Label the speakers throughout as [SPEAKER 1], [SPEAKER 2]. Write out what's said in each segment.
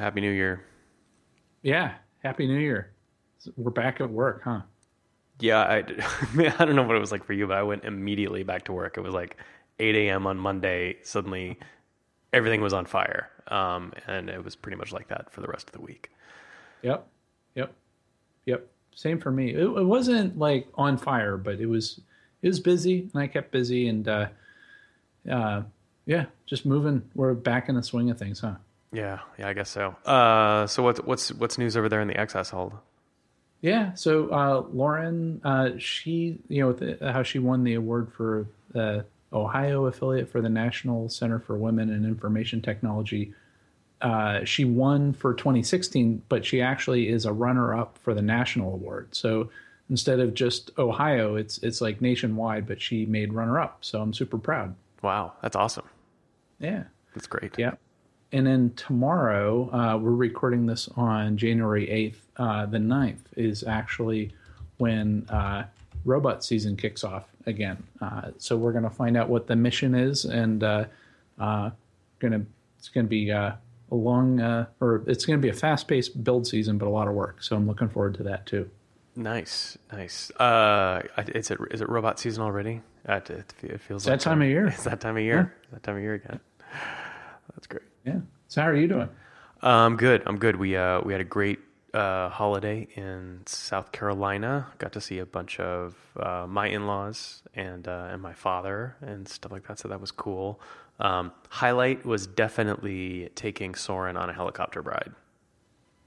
[SPEAKER 1] Happy New Year.
[SPEAKER 2] Yeah, Happy New Year. We're back at work, huh?
[SPEAKER 1] Yeah, I, I don't know what it was like for you, but I went immediately back to work. It was like 8 a.m. on Monday. Suddenly, everything was on fire, um, and it was pretty much like that for the rest of the week.
[SPEAKER 2] Yep, yep, yep. Same for me. It, it wasn't like on fire, but it was it was busy, and I kept busy, and uh, uh, yeah, just moving. We're back in the swing of things, huh?
[SPEAKER 1] Yeah, yeah, I guess so. Uh, so what's what's what's news over there in the X household?
[SPEAKER 2] Yeah, so uh, Lauren, uh, she, you know, the, how she won the award for the Ohio affiliate for the National Center for Women and Information Technology. Uh, she won for 2016, but she actually is a runner-up for the national award. So instead of just Ohio, it's it's like nationwide, but she made runner-up. So I'm super proud.
[SPEAKER 1] Wow, that's awesome.
[SPEAKER 2] Yeah,
[SPEAKER 1] that's great.
[SPEAKER 2] Yeah, and then tomorrow uh, we're recording this on January 8th. Uh, the 9th is actually when uh, robot season kicks off again. Uh, so we're going to find out what the mission is, and uh, uh, gonna it's going to be a long or it's going to be a fast paced build season, but a lot of work. So I'm looking forward to that too.
[SPEAKER 1] Nice, nice. Uh, is it is it robot season already? It, it feels
[SPEAKER 2] it's
[SPEAKER 1] like
[SPEAKER 2] that time of year.
[SPEAKER 1] It's that time of year. Yeah. That time of year again. That's great.
[SPEAKER 2] Yeah. So how are you doing?
[SPEAKER 1] I'm um, good. I'm good. We uh we had a great uh, holiday in South Carolina. Got to see a bunch of uh, my in-laws and uh, and my father and stuff like that. So that was cool. Um, highlight was definitely taking Soren on a helicopter ride.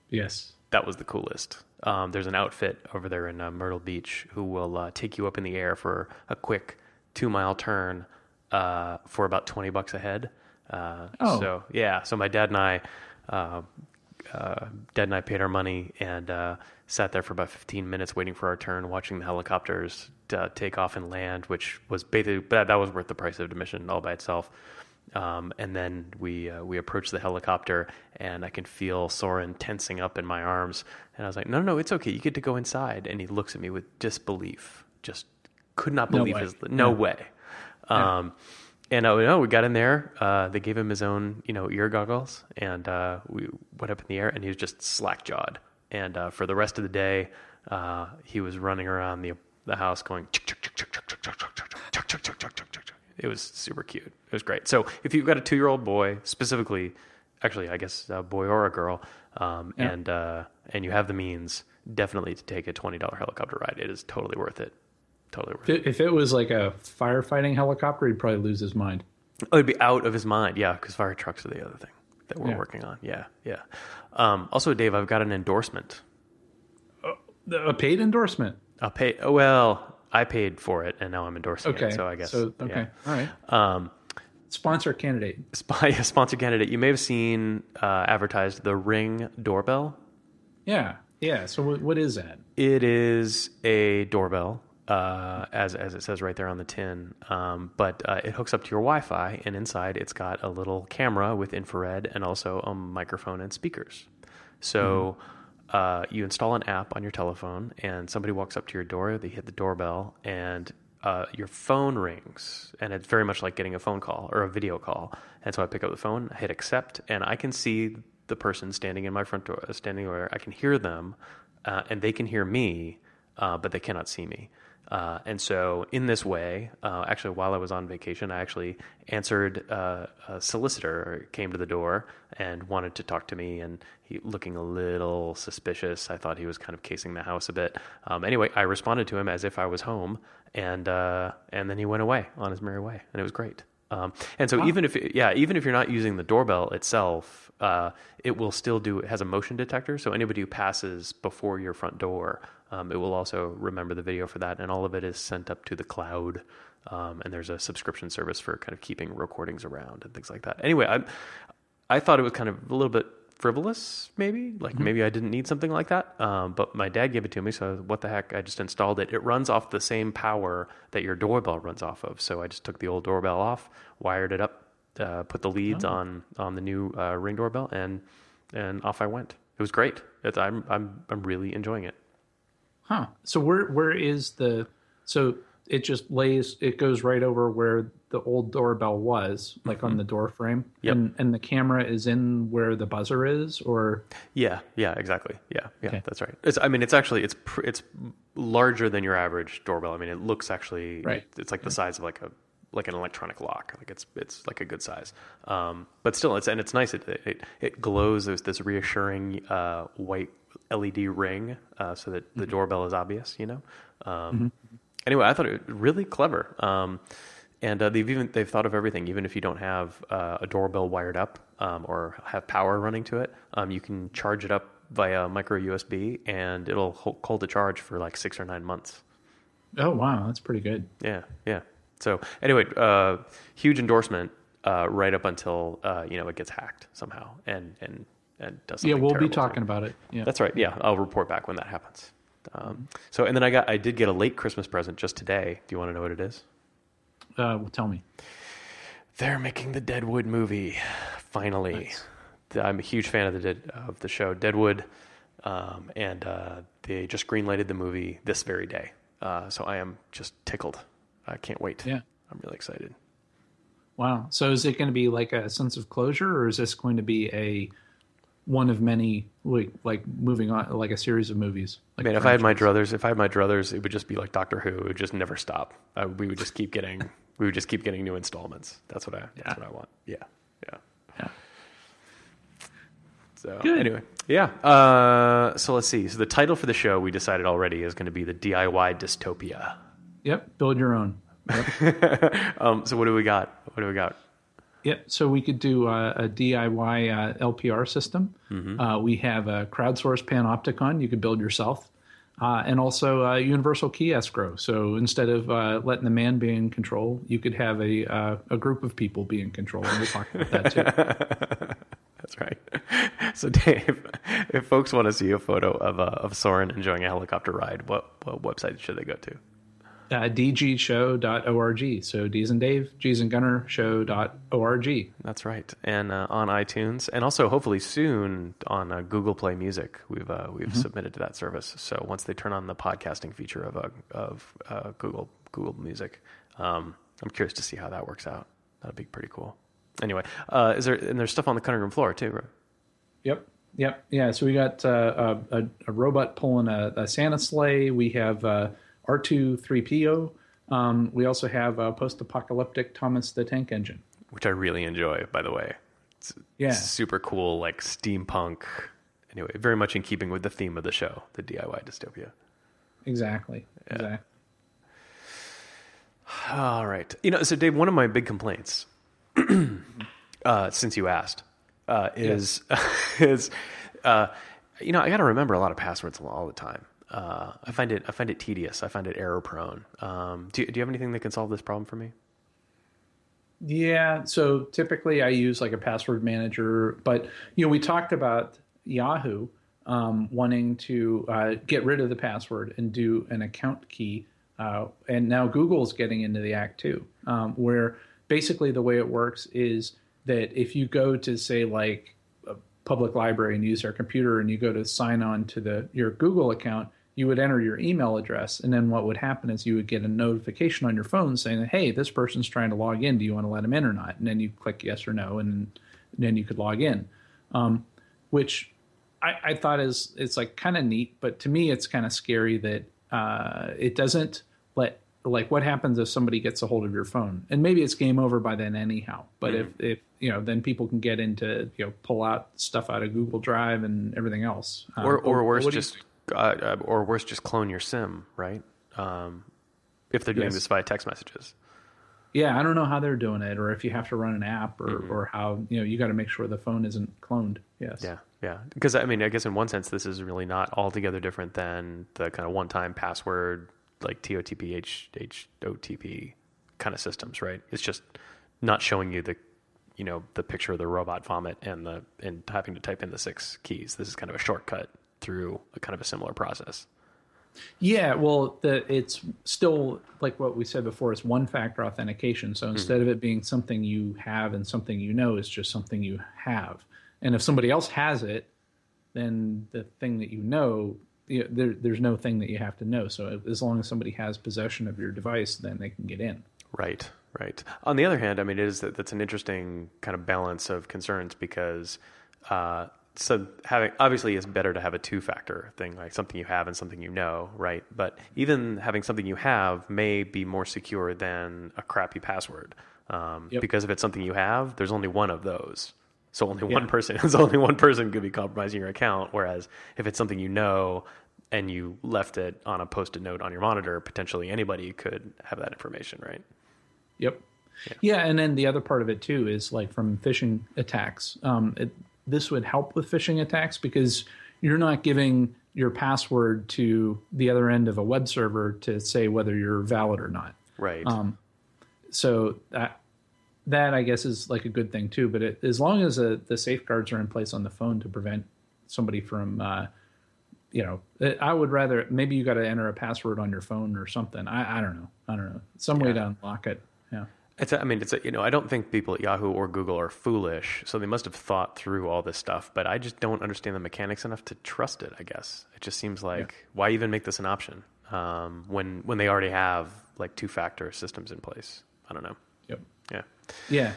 [SPEAKER 2] Yes,
[SPEAKER 1] that was the coolest. Um, there's an outfit over there in uh, Myrtle Beach who will uh, take you up in the air for a quick two mile turn uh, for about twenty bucks a head. Uh, oh. So yeah, so my dad and I, uh, uh, dad and I paid our money and uh, sat there for about 15 minutes waiting for our turn, watching the helicopters take off and land, which was basically that, that was worth the price of admission all by itself. Um, and then we uh, we approach the helicopter, and I can feel Soren tensing up in my arms. And I was like, "No, no, no, it's okay. You get to go inside." And he looks at me with disbelief, just could not believe
[SPEAKER 2] no
[SPEAKER 1] his no yeah. way. Um, yeah and uh, no, we got in there. Uh, they gave him his own, you know, ear goggles, and uh, we went up in the air, and he was just slack jawed. And uh, for the rest of the day, uh, he was running around the the house going. It was super cute. It was great. So if you've got a two year old boy, specifically, actually, I guess a boy or a girl, um, yeah. and uh, and you have the means, definitely to take a twenty dollar helicopter ride. It is totally worth it
[SPEAKER 2] it. If it was like a firefighting helicopter, he'd probably lose his mind.
[SPEAKER 1] Oh, he'd be out of his mind. Yeah, because fire trucks are the other thing that we're yeah. working on. Yeah, yeah. Um, also, Dave, I've got an endorsement.
[SPEAKER 2] Uh, a paid endorsement.
[SPEAKER 1] A pay. Well, I paid for it, and now I'm endorsing
[SPEAKER 2] okay.
[SPEAKER 1] it. So I guess.
[SPEAKER 2] So okay, yeah. all right. Um, sponsor candidate.
[SPEAKER 1] Sp- sponsor candidate. You may have seen uh, advertised the Ring doorbell.
[SPEAKER 2] Yeah, yeah. So what is that?
[SPEAKER 1] It is a doorbell uh, as as it says right there on the tin. Um, but uh, it hooks up to your Wi-Fi, and inside it's got a little camera with infrared and also a microphone and speakers. So mm-hmm. uh, you install an app on your telephone, and somebody walks up to your door. They hit the doorbell, and uh, your phone rings, and it's very much like getting a phone call or a video call. And so I pick up the phone, I hit accept, and I can see the person standing in my front door, standing there. I can hear them, uh, and they can hear me, uh, but they cannot see me. Uh, and so, in this way, uh, actually, while I was on vacation, I actually answered uh, a solicitor came to the door and wanted to talk to me, and he looking a little suspicious. I thought he was kind of casing the house a bit. Um, anyway, I responded to him as if I was home, and uh, and then he went away on his merry way, and it was great. Um, and so, wow. even if yeah, even if you're not using the doorbell itself, uh, it will still do. It has a motion detector, so anybody who passes before your front door um, it will also remember the video for that, and all of it is sent up to the cloud. Um, and there's a subscription service for kind of keeping recordings around and things like that. Anyway, I I thought it was kind of a little bit frivolous, maybe like mm-hmm. maybe I didn't need something like that. Um, but my dad gave it to me, so what the heck? I just installed it. It runs off the same power that your doorbell runs off of. So I just took the old doorbell off, wired it up, uh, put the leads oh. on on the new uh, ring doorbell, and and off I went. It was great. It's, I'm I'm I'm really enjoying it.
[SPEAKER 2] Huh. So where where is the so it just lays. It goes right over where the old doorbell was, like on the door frame,
[SPEAKER 1] Yep.
[SPEAKER 2] and and the camera is in where the buzzer is, or
[SPEAKER 1] Yeah, yeah, exactly. Yeah, yeah,
[SPEAKER 2] Okay.
[SPEAKER 1] that's right. It's, I mean, it's actually it's pr- it's larger than your average doorbell. I mean, it looks actually
[SPEAKER 2] Right.
[SPEAKER 1] It's like the size of like a like an electronic lock. Like it's it's like a good size. Um, but still, it's and it's nice. It it, it glows. There's this reassuring uh, white LED ring, uh, so that the doorbell is obvious. You know. Um, Anyway, I thought it was really clever. Um, and uh, they've even they've thought of everything. Even if you don't have uh, a doorbell wired up um, or have power running to it, um, you can charge it up via micro USB, and it'll hold, hold a charge for like six or nine months.
[SPEAKER 2] oh wow, that's pretty good.
[SPEAKER 1] Yeah, yeah. So anyway, uh, huge endorsement uh, right up until uh, you know it gets hacked somehow and and and does
[SPEAKER 2] Yeah, we'll be talking about it. Yeah,
[SPEAKER 1] That's right. Yeah, I'll report back when that happens. Um, so and then I got I did get a late Christmas present just today. Do you want to know what it is?
[SPEAKER 2] uh, well, tell me.
[SPEAKER 1] They're making the Deadwood movie finally. I'm a huge fan of the Dead, of the show Deadwood, um, and uh, they just greenlighted the movie this very day. Uh, so I am just tickled. I can't wait.
[SPEAKER 2] Yeah.
[SPEAKER 1] I'm really excited.
[SPEAKER 2] Wow. So is it going to be like a sense of closure, or is this going to be a one of many like like moving on like a series of movies? Like
[SPEAKER 1] Man, if I had my druthers, if I had my druthers, it would just be like Doctor Who. It would just never stop. Uh, we would just keep getting, we would just keep getting new installments. That's what I,
[SPEAKER 2] Yeah.
[SPEAKER 1] that's what I want. Yeah, yeah.
[SPEAKER 2] Yeah.
[SPEAKER 1] So
[SPEAKER 2] Good.
[SPEAKER 1] anyway, yeah. Uh, so let's see. So the title for the show we decided already is going to be the DIY dystopia.
[SPEAKER 2] Yep. Build your own. Yep.
[SPEAKER 1] Um, so what do we got? What do we got?
[SPEAKER 2] Yep. So we could do a, a DIY uh, LPR system.
[SPEAKER 1] Mm-hmm.
[SPEAKER 2] Uh, we have a crowdsourced panopticon you could build yourself. Uh, and also a universal key escrow. So instead of uh, letting the man be in control, you could have a uh, a group of people be in control. And we'll talk about that too.
[SPEAKER 1] That's right. So Dave, if folks want to see a photo of uh, of Soren enjoying a helicopter ride, what what website should they go to?
[SPEAKER 2] Uh, dgshow.org. So D's and Dave, G's and Gunner show.org.
[SPEAKER 1] That's right, and uh, on iTunes, and also hopefully soon on uh, Google Play Music. We've uh, we've submitted to that service. So once they turn on the podcasting feature of uh, of uh, Google Google Music, um, I'm curious to see how that works out. That'd be pretty cool. Anyway, uh, is there and there's stuff on the cutting room floor too, right?
[SPEAKER 2] Yep. Yep. Yeah. So we got uh, a, a, a robot pulling a, a Santa sleigh. We have uh, R2-3PO. Um, we also have a post-apocalyptic Thomas the Tank Engine.
[SPEAKER 1] Which I really enjoy, by the way. It's
[SPEAKER 2] Yeah.
[SPEAKER 1] super cool, like steampunk. Anyway, very much in keeping with the theme of the show, the DIY dystopia.
[SPEAKER 2] Exactly. Exactly.
[SPEAKER 1] All right. You know, so Dave, one of my big complaints, uh, since you asked, uh, is is uh, you know I got to remember a lot of passwords all the time. Uh, I find it I find it tedious. I find it error prone. Um, do you, do you have anything that can solve this problem for me?
[SPEAKER 2] Yeah. So typically I use like a password manager, but you know we talked about Yahoo um, wanting to uh, get rid of the password and do an account key, uh, and now Google's getting into the act too, um, where basically the way it works is that if you go to say like a public library and use their computer and you go to sign on to the your Google account, you would enter your email address, and then what would happen is you would get a notification on your phone saying that hey, this person's trying to log in. Do you want to let them in or not? And then you click yes or no, and then you could log in. Um, which I, I thought is it's like kind of neat, but to me it's kind of scary that uh, it doesn't let like what happens if somebody gets a hold of your phone and maybe it's game over by then anyhow but if if you know then people can get into you know pull out stuff out of google drive and everything else Um,
[SPEAKER 1] or or worse, just uh, uh, or worse, just clone your SIM, right? Um, if they're doing
[SPEAKER 2] Yes.
[SPEAKER 1] this via text messages.
[SPEAKER 2] yeah i don't know how they're doing it or if you have to run an app or
[SPEAKER 1] Mm-hmm.
[SPEAKER 2] or how you know you got to make sure the phone isn't cloned yes
[SPEAKER 1] Yeah, yeah. Because I mean, I guess in one sense, this is really not altogether different than the kind of one-time password, like TOTP, H, HOTP kind of systems, right? It's just not showing you the, you know, the picture of the robot vomit and the and having to type in the six keys. This is kind of a shortcut through a kind of a similar process.
[SPEAKER 2] Yeah, well, the, it's still like what we said before. It's one factor authentication. So instead of it being something you have and something you know, it's just something you have. And if somebody else has it, then the thing that you know you know, there, there's no thing that you have to know. So as long as somebody has possession of your device, then they can get in.
[SPEAKER 1] Right, right. On the other hand, I mean, it is that that's an interesting kind of balance of concerns because uh, so having obviously it's better to have a two-factor thing like something you have and something you know, right? But even having something you have may be more secure than a crappy password um,
[SPEAKER 2] Yep.
[SPEAKER 1] because if it's something you have, there's only one of those. So only
[SPEAKER 2] Yeah.
[SPEAKER 1] one person, so only one person could be compromising your account. Whereas if it's something you know and you left it on a post-it note on your monitor, potentially anybody could have that information, right?
[SPEAKER 2] Yep. Yeah. and then the other part of it too is like from phishing attacks. Um, it, this would help with phishing attacks because you're not giving your password to the other end of a web server to say whether you're valid or not.
[SPEAKER 1] Right.
[SPEAKER 2] Um, So that that I guess is like a good thing too. But it, as long as uh the safeguards are in place on the phone to prevent somebody from, uh, you know, I would rather maybe you got to enter a password on your phone or something. I, I don't know. I don't know. Some way to unlock it. Yeah.
[SPEAKER 1] It's a, I mean, it's a, you know, I don't think people at Yahoo or Google are foolish, so they must have thought through all this stuff. But I just don't understand the mechanics enough to trust it. I guess it just seems like why even make this an option um, when when they already have like two factor systems in place. I don't know.
[SPEAKER 2] Yep.
[SPEAKER 1] Yeah,
[SPEAKER 2] Yeah.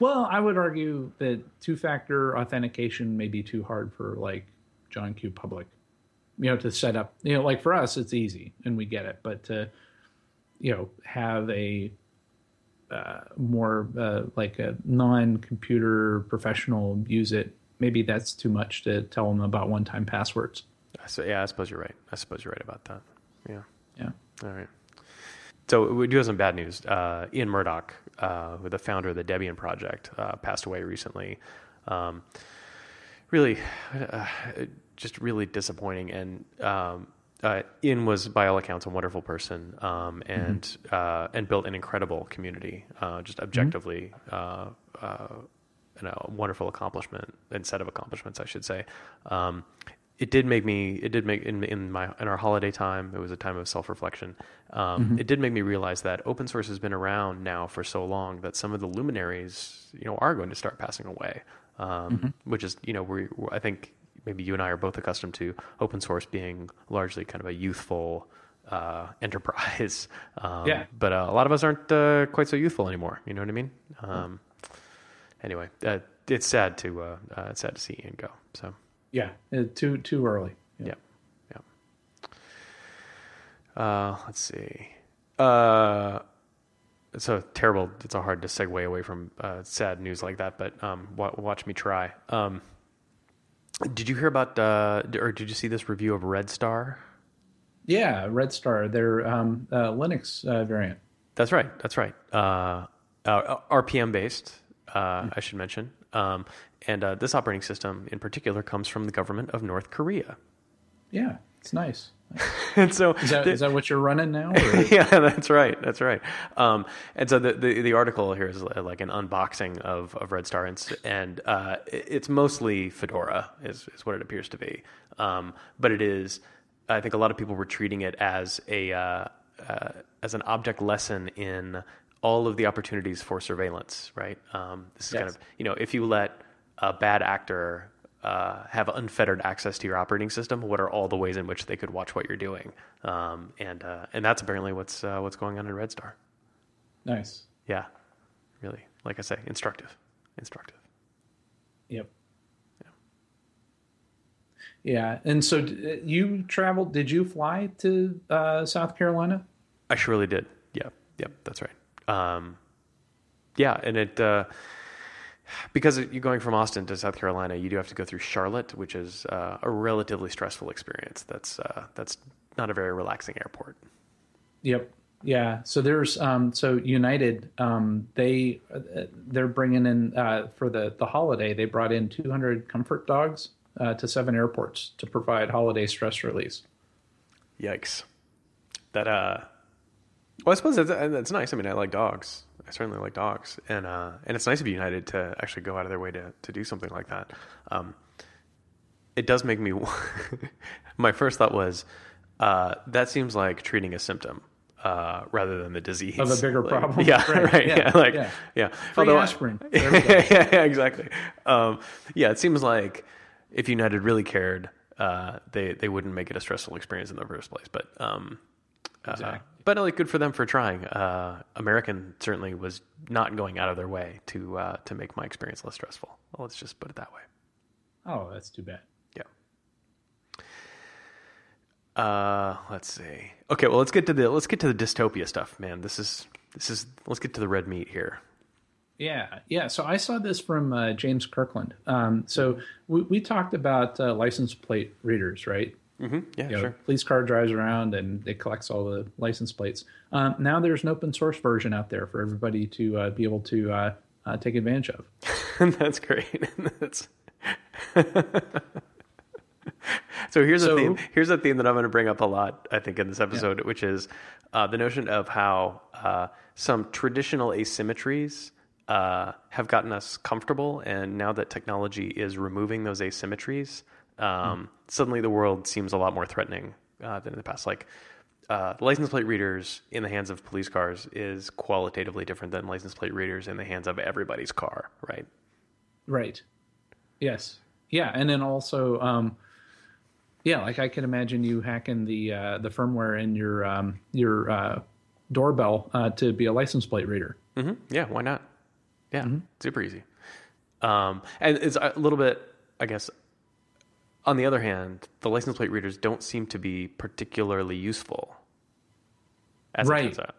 [SPEAKER 2] Well, I would argue that two-factor authentication may be too hard for like John Q. Public, you know, to set up. You know, like for us, it's easy and we get it, but to you know have a uh, more uh, like a non-computer professional use it, maybe that's too much to tell them about one-time passwords.
[SPEAKER 1] so yeah, I suppose you're right. I suppose you're right about that. Yeah.
[SPEAKER 2] Yeah.
[SPEAKER 1] All right. So we do have some bad news. Uh, Ian Murdock, uh, the founder of the Debian project, uh, passed away recently. Um, really, uh, just really disappointing. And um, uh, Ian was, by all accounts, a wonderful person um, and uh, and built an incredible community. Uh, just objectively, uh, uh, and a wonderful accomplishment and set of accomplishments, I should say. Um, it did make me. It did make in in my in our holiday time. It was a time of self reflection. Um, It did make me realize that open source has been around now for so long that some of the luminaries, you know, are going to start passing away. Um, Which is, you know, we I think maybe you and I are both accustomed to open source being largely kind of a youthful uh, enterprise. Um,
[SPEAKER 2] Yeah.
[SPEAKER 1] But uh, a lot of us aren't uh, quite so youthful anymore. You know what I mean? Um, anyway, uh, it's sad to uh, uh, it's sad to see Ian go. So
[SPEAKER 2] Yeah, uh, too too early.
[SPEAKER 1] yeah, yeah. Uh, let's see. Uh, a terrible. It's so hard to segue away from uh, sad news like that, but um, wa- watch me try. Um, did you hear about, uh, or did you see this review of Red Star?
[SPEAKER 2] Yeah, Red Star, their um, uh, Linux uh, variant.
[SPEAKER 1] That's right. That's right. Uh, uh, RPM based, uh, I should mention. Um, and uh, this operating system in particular comes from the government of North Korea.
[SPEAKER 2] Yeah, it's nice.
[SPEAKER 1] and so
[SPEAKER 2] Is that, is that what you're running now?
[SPEAKER 1] Yeah, that's right. That's right. Um, and so the, the the article here is like an unboxing of, of Red Star, and, and uh, it's mostly Fedora is, is what it appears to be. Um, but it is, I think, a lot of people were treating it as a uh, uh, as an object lesson in all of the opportunities for surveillance. Right. Um, this is kind of you know if you let a bad actor uh, have unfettered access to your operating system, what are all the ways in which they could watch what you're doing? Um, and uh, and that's apparently what's uh, what's going on in Red Star.
[SPEAKER 2] nice.
[SPEAKER 1] Yeah, really, like I say, instructive, instructive.
[SPEAKER 2] Yep. Yeah, yeah. and so you traveled? Did you fly to uh, South Carolina?
[SPEAKER 1] I surely did. Yeah, yep, that's right. Um, yeah, and it uh, because you're going from Austin to South Carolina, you do have to go through Charlotte, which is uh, a relatively stressful experience. That's uh, that's not a very relaxing airport.
[SPEAKER 2] Yep. Yeah. So there's um, so United um, they uh, they're bringing in uh, for the the holiday they brought in 200 comfort dogs uh, to seven airports to provide holiday stress release.
[SPEAKER 1] Yikes. That uh well I suppose that's, that's nice. I mean I like dogs. I certainly like dogs. And uh and it's nice of United to actually go out of their way to, to do something like that. Um it does make me my first thought was uh that seems like treating a symptom. Uh, rather than the disease
[SPEAKER 2] Of a bigger
[SPEAKER 1] Like,
[SPEAKER 2] problem.
[SPEAKER 1] yeah,
[SPEAKER 2] Right,
[SPEAKER 1] right,
[SPEAKER 2] yeah,
[SPEAKER 1] yeah, like,
[SPEAKER 2] yeah.
[SPEAKER 1] yeah.
[SPEAKER 2] Free aspirin. There
[SPEAKER 1] yeah, yeah, exactly. Um, yeah, it seems like if United really cared, uh, they they wouldn't make it a stressful experience in the first place. But um, uh,
[SPEAKER 2] Exactly.
[SPEAKER 1] But like good for them for trying. Uh, American certainly was not going out of their way to uh, to make my experience less stressful. Well, let's just put it that way.
[SPEAKER 2] Oh, that's too bad.
[SPEAKER 1] Yeah. Uh, let's see. Okay, well, let's get to the let's get to the dystopia stuff, man. This is this is let's get to the red meat here.
[SPEAKER 2] Yeah, yeah. So I saw this from uh, James Kirkland. Um, so we, we talked about uh, license plate readers, right?
[SPEAKER 1] Mm-hmm. Yeah,
[SPEAKER 2] You know,
[SPEAKER 1] sure.
[SPEAKER 2] police car drives around and it collects all the license plates. Um, now there's an open source version out there for everybody to uh, be able to uh, uh, take advantage of.
[SPEAKER 1] That's great. That's so here's a theme. Here's a theme that I'm going to bring up a lot. I think in this episode, which is uh, the notion of how uh, some traditional asymmetries uh, have gotten us comfortable, and now that technology is removing those asymmetries, um, suddenly the world seems a lot more threatening uh, than in the past. Like. Uh, license plate readers in the hands of police cars is qualitatively different than license plate readers in the hands of everybody's car, right?
[SPEAKER 2] Right. Yes. Yeah, and then also, um, yeah, like I can imagine you hacking the uh, the firmware in your um, your uh, doorbell uh, to be a license plate reader.
[SPEAKER 1] Mm-hmm. Yeah, why not? Yeah, super easy. Um, and it's a little bit, I guess. On the other hand, the license plate readers don't seem to be particularly useful. As
[SPEAKER 2] Right.
[SPEAKER 1] it turns out.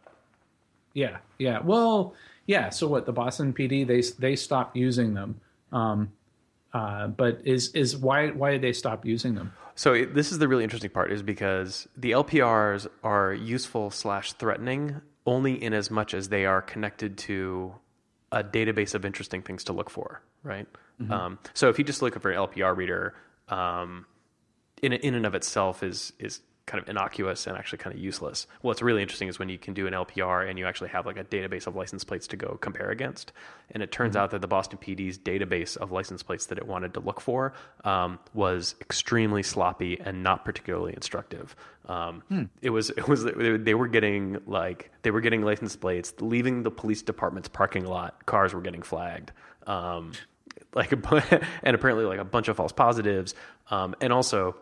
[SPEAKER 2] Yeah, yeah. Well, yeah. So what? The Boston PD they they stopped using them. Um, uh, but is is why why did they stop using them?
[SPEAKER 1] So it, this is the really interesting part, is because the LPRs are useful slash threatening only in as much as they are connected to a database of interesting things to look for, right? Um, so if you just look for an LPR reader, um, in in and of itself is is kind of innocuous and actually kind of useless. What's really interesting is when you can do an LPR and you actually have like a database of license plates to go compare against. And it turns out that the Boston PD's database of license plates that it wanted to look for um, was extremely sloppy and not particularly instructive. Um, It was it was they were getting like they were getting license plates leaving the police department's parking lot. Cars were getting flagged. Um, like a and apparently like a bunch of false positives um, and also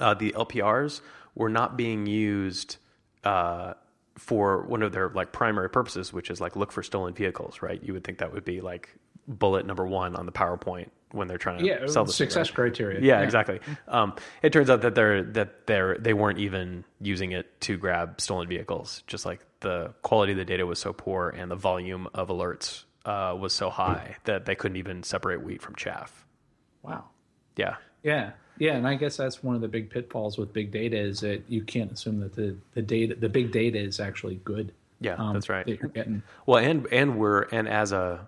[SPEAKER 1] uh, the LPRs were not being used uh, for one of their like primary purposes, which is like look for stolen vehicles, right? You would think that would be like bullet number one on the PowerPoint when they're trying to
[SPEAKER 2] Yeah,
[SPEAKER 1] sell the
[SPEAKER 2] success criteria.
[SPEAKER 1] yeah, exactly. Um, it turns out that they're that they're they weren't even using it to grab stolen vehicles. Just like the quality of the data was so poor and the volume of alerts uh, was so high that they couldn't even separate wheat from chaff.
[SPEAKER 2] Wow.
[SPEAKER 1] Yeah,
[SPEAKER 2] Yeah, yeah, and I guess that's one of the big pitfalls with big data is that you can't assume that the, the data, the big data, is actually good.
[SPEAKER 1] Yeah,
[SPEAKER 2] um,
[SPEAKER 1] that's right.
[SPEAKER 2] That you're getting.
[SPEAKER 1] Well, and and we're and as a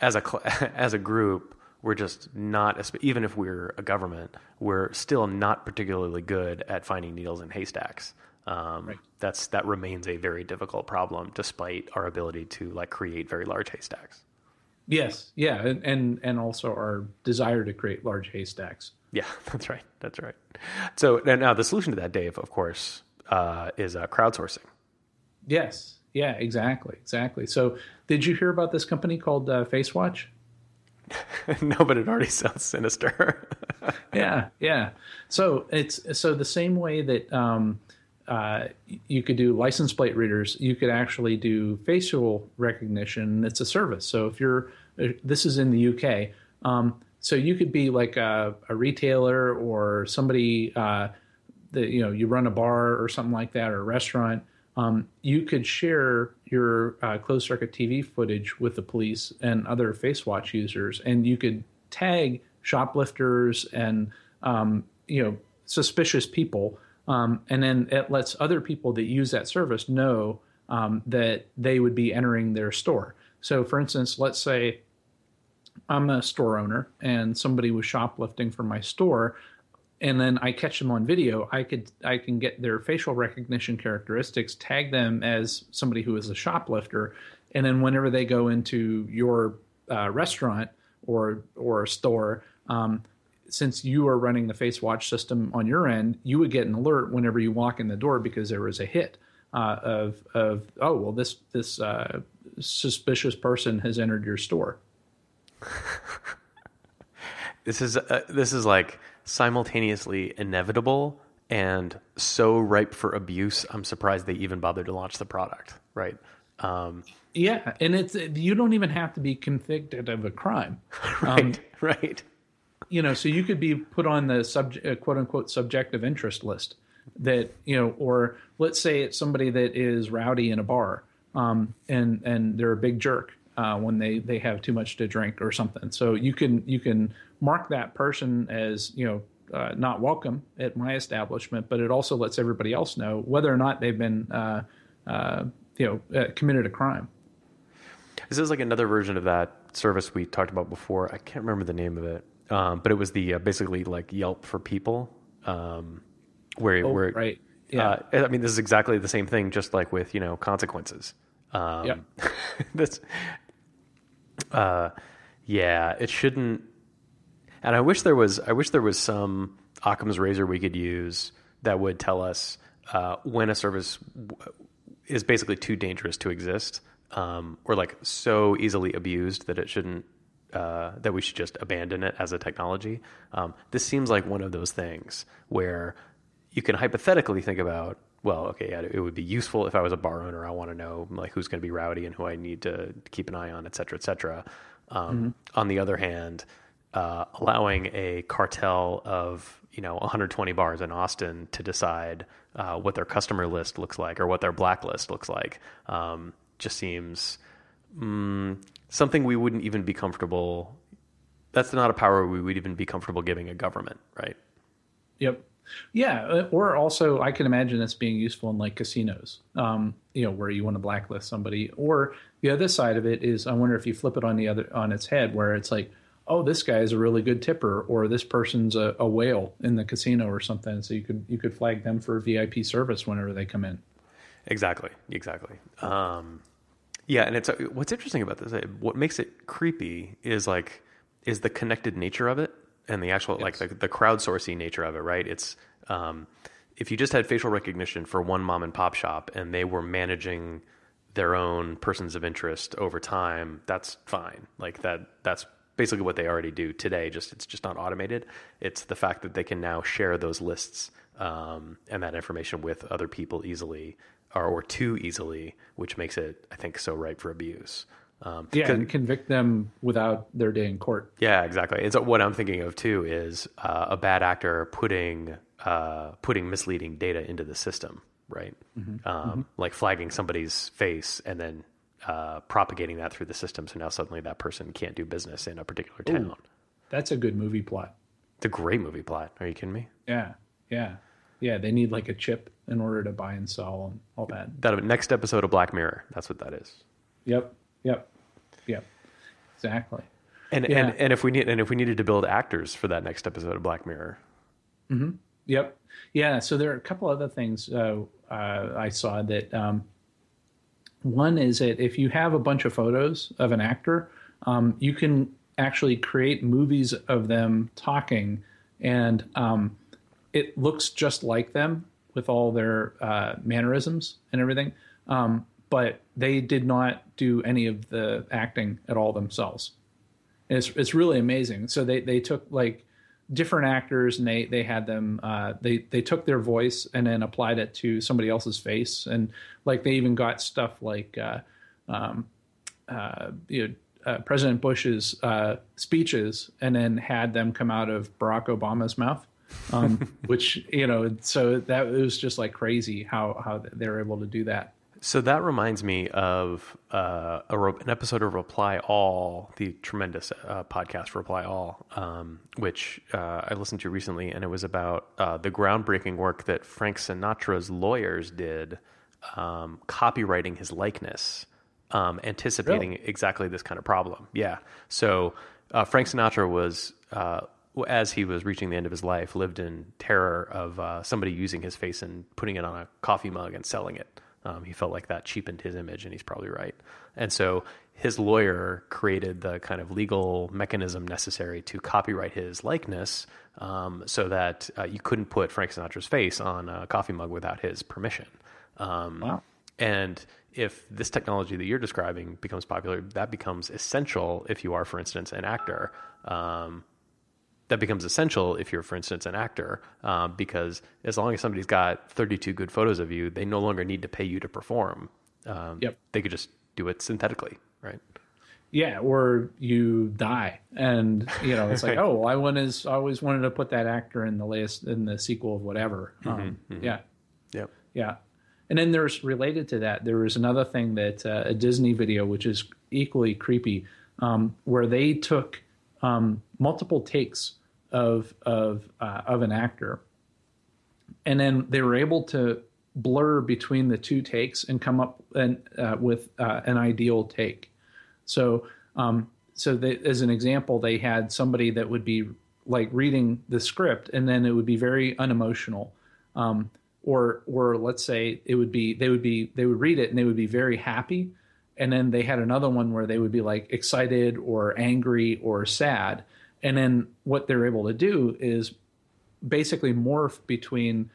[SPEAKER 1] as a as a group, we're just not even if we're a government, we're still not particularly good at finding needles in haystacks. Um,
[SPEAKER 2] Right.
[SPEAKER 1] That's that remains a very difficult problem, despite our ability to like create very large haystacks.
[SPEAKER 2] Yes, yeah, and, and and also our desire to create large haystacks.
[SPEAKER 1] Yeah, that's right. That's right. So now- now the solution to that, Dave, of course, uh, is uh, crowdsourcing.
[SPEAKER 2] Yes, yeah, exactly, exactly. So, did you hear about this company called uh, FaceWatch?
[SPEAKER 1] no, but it already sounds sinister.
[SPEAKER 2] yeah, yeah. So it's so the same way that um, uh, you could do license plate readers, you could actually do facial recognition. It's a service. So if you're, this is in the UK. Um, so you could be like a, a retailer or somebody uh, that you know you run a bar or something like that or a restaurant. Um, you could share your uh, closed circuit TV footage with the police and other FaceWatch users, and you could tag shoplifters and um, you know suspicious people, um, and then it lets other people that use that service know um, that they would be entering their store. So, for instance, let's say I'm a store owner and somebody was shoplifting from my store and then I catch them on video, I could I can get their facial recognition characteristics, tag them as somebody who is a shoplifter, and then whenever they go into your uh, restaurant or or store, um, since you are running the face watch system on your end, you would get an alert whenever you walk in the door because there was a hit uh, of of oh well this this uh, suspicious person has entered your store.
[SPEAKER 1] This is uh, this is like simultaneously inevitable and so ripe for abuse. I'm surprised they even bothered to launch the product. Right. Um,
[SPEAKER 2] yeah, and it's you don't even have to be convicted of a crime.
[SPEAKER 1] right. Um, right.
[SPEAKER 2] You know, so you could be put on the subject, uh, quote unquote, subjective interest list. That you know, or let's say it's somebody that is rowdy in a bar, um, and and they're a big jerk uh, when they they have too much to drink or something. So you can you can mark that person as you know uh, not welcome at my establishment, but it also lets everybody else know whether or not they've been uh, uh you know uh, committed a crime.
[SPEAKER 1] This is like another version of that service we talked about before. I can't remember the name of it, um, but it was the uh, basically like Yelp for people, um, where
[SPEAKER 2] oh,
[SPEAKER 1] where
[SPEAKER 2] right. Yeah.
[SPEAKER 1] I mean, this is exactly the same thing, just like with you know consequences. Um,
[SPEAKER 2] yeah.
[SPEAKER 1] that's, uh, yeah, it shouldn't. And I wish there was. I wish there was some Occam's razor we could use that would tell us uh, when a service w- is basically too dangerous to exist, um, or like so easily abused that it shouldn't. Uh, that we should just abandon it as a technology. Um, this seems like one of those things where you can hypothetically think about well, okay, yeah, it would be useful if I was a bar owner. I want to know like who's going to be rowdy and who I need to keep an eye on, et cetera, et cetera. Um, mm-hmm. On the other hand, uh, allowing a cartel of you know 120 bars in Austin to decide uh, what their customer list looks like or what their blacklist looks like um, just seems mm, something we wouldn't even be comfortable. That's not a power we would even be comfortable giving a government, right?
[SPEAKER 2] Yep. Yeah, uh, or also I can imagine this being useful in like casinos, um, you know, where you want to blacklist somebody. Or the other side of it is, I wonder if you flip it on the other on its head, where it's like, oh, this guy is a really good tipper, or this person's a, a whale in the casino or something. So you could you could flag them for VIP service whenever they come in.
[SPEAKER 1] Exactly, exactly. Um, yeah, and it's uh, what's interesting about this. What makes it creepy is like is the connected nature of it and the actual yes. like the, the crowdsourcing nature of it, right? It's um, if you just had facial recognition for one mom and pop shop and they were managing their own persons of interest over time, that's fine. Like that, that's basically what they already do today. Just it's just not automated. It's the fact that they can now share those lists um, and that information with other people easily, or, or too easily, which makes it, I think, so ripe for abuse.
[SPEAKER 2] Um, yeah, and convict them without their day in court.
[SPEAKER 1] Yeah, exactly. And so what I'm thinking of too is uh, a bad actor putting uh, putting misleading data into the system, right? Mm-hmm. Um, mm-hmm. Like flagging somebody's face and then uh, propagating that through the system. So now suddenly that person can't do business in a particular town. Ooh,
[SPEAKER 2] that's a good movie plot.
[SPEAKER 1] It's a great movie plot. Are you kidding me?
[SPEAKER 2] Yeah, yeah, yeah. They need like a chip in order to buy and sell and all that.
[SPEAKER 1] That next episode of Black Mirror. That's what that is.
[SPEAKER 2] Yep. Yep. Yep. exactly.
[SPEAKER 1] And yeah. and and if we need and if we needed to build actors for that next episode of Black Mirror.
[SPEAKER 2] Mm-hmm. Yep. Yeah. So there are a couple other things uh, uh, I saw that. Um, one is that if you have a bunch of photos of an actor, um, you can actually create movies of them talking, and um, it looks just like them with all their uh, mannerisms and everything. Um, but they did not do any of the acting at all themselves. And it's it's really amazing. So they they took like different actors and they they had them uh, they they took their voice and then applied it to somebody else's face and like they even got stuff like uh, um, uh, you know, uh, President Bush's uh, speeches and then had them come out of Barack Obama's mouth. Um, which you know, so that it was just like crazy how how they're able to do that.
[SPEAKER 1] So that reminds me of uh, a, an episode of Reply All, the tremendous uh, podcast Reply All, um, which uh, I listened to recently, and it was about uh, the groundbreaking work that Frank Sinatra's lawyers did, um, copyrighting his likeness, um, anticipating really? exactly this kind of problem. Yeah. So uh, Frank Sinatra was uh, as he was reaching the end of his life, lived in terror of uh, somebody using his face and putting it on a coffee mug and selling it. Um, he felt like that cheapened his image, and he's probably right. And so his lawyer created the kind of legal mechanism necessary to copyright his likeness um, so that uh, you couldn't put Frank Sinatra's face on a coffee mug without his permission. Um,
[SPEAKER 2] wow.
[SPEAKER 1] And if this technology that you're describing becomes popular, that becomes essential if you are, for instance, an actor. Um, that becomes essential if you're, for instance, an actor, um, because as long as somebody's got 32 good photos of you, they no longer need to pay you to perform. Um,
[SPEAKER 2] Yep.
[SPEAKER 1] They could just do it synthetically, right?
[SPEAKER 2] Yeah, or you die, and you know it's like, oh, well, I wanted, I always wanted to put that actor in the latest in the sequel of whatever. Um, Yeah,
[SPEAKER 1] Yep.
[SPEAKER 2] yeah. And then there's related to that. There was another thing that uh, a Disney video, which is equally creepy, um, where they took um, multiple takes of of uh, of an actor, and then they were able to blur between the two takes and come up and, uh, with uh, an ideal take. So, um, so they, as an example, they had somebody that would be like reading the script, and then it would be very unemotional. Um, or, or let's say it would be they would be they would read it and they would be very happy, and then they had another one where they would be like excited or angry or sad, and then what they're able to do is basically morph between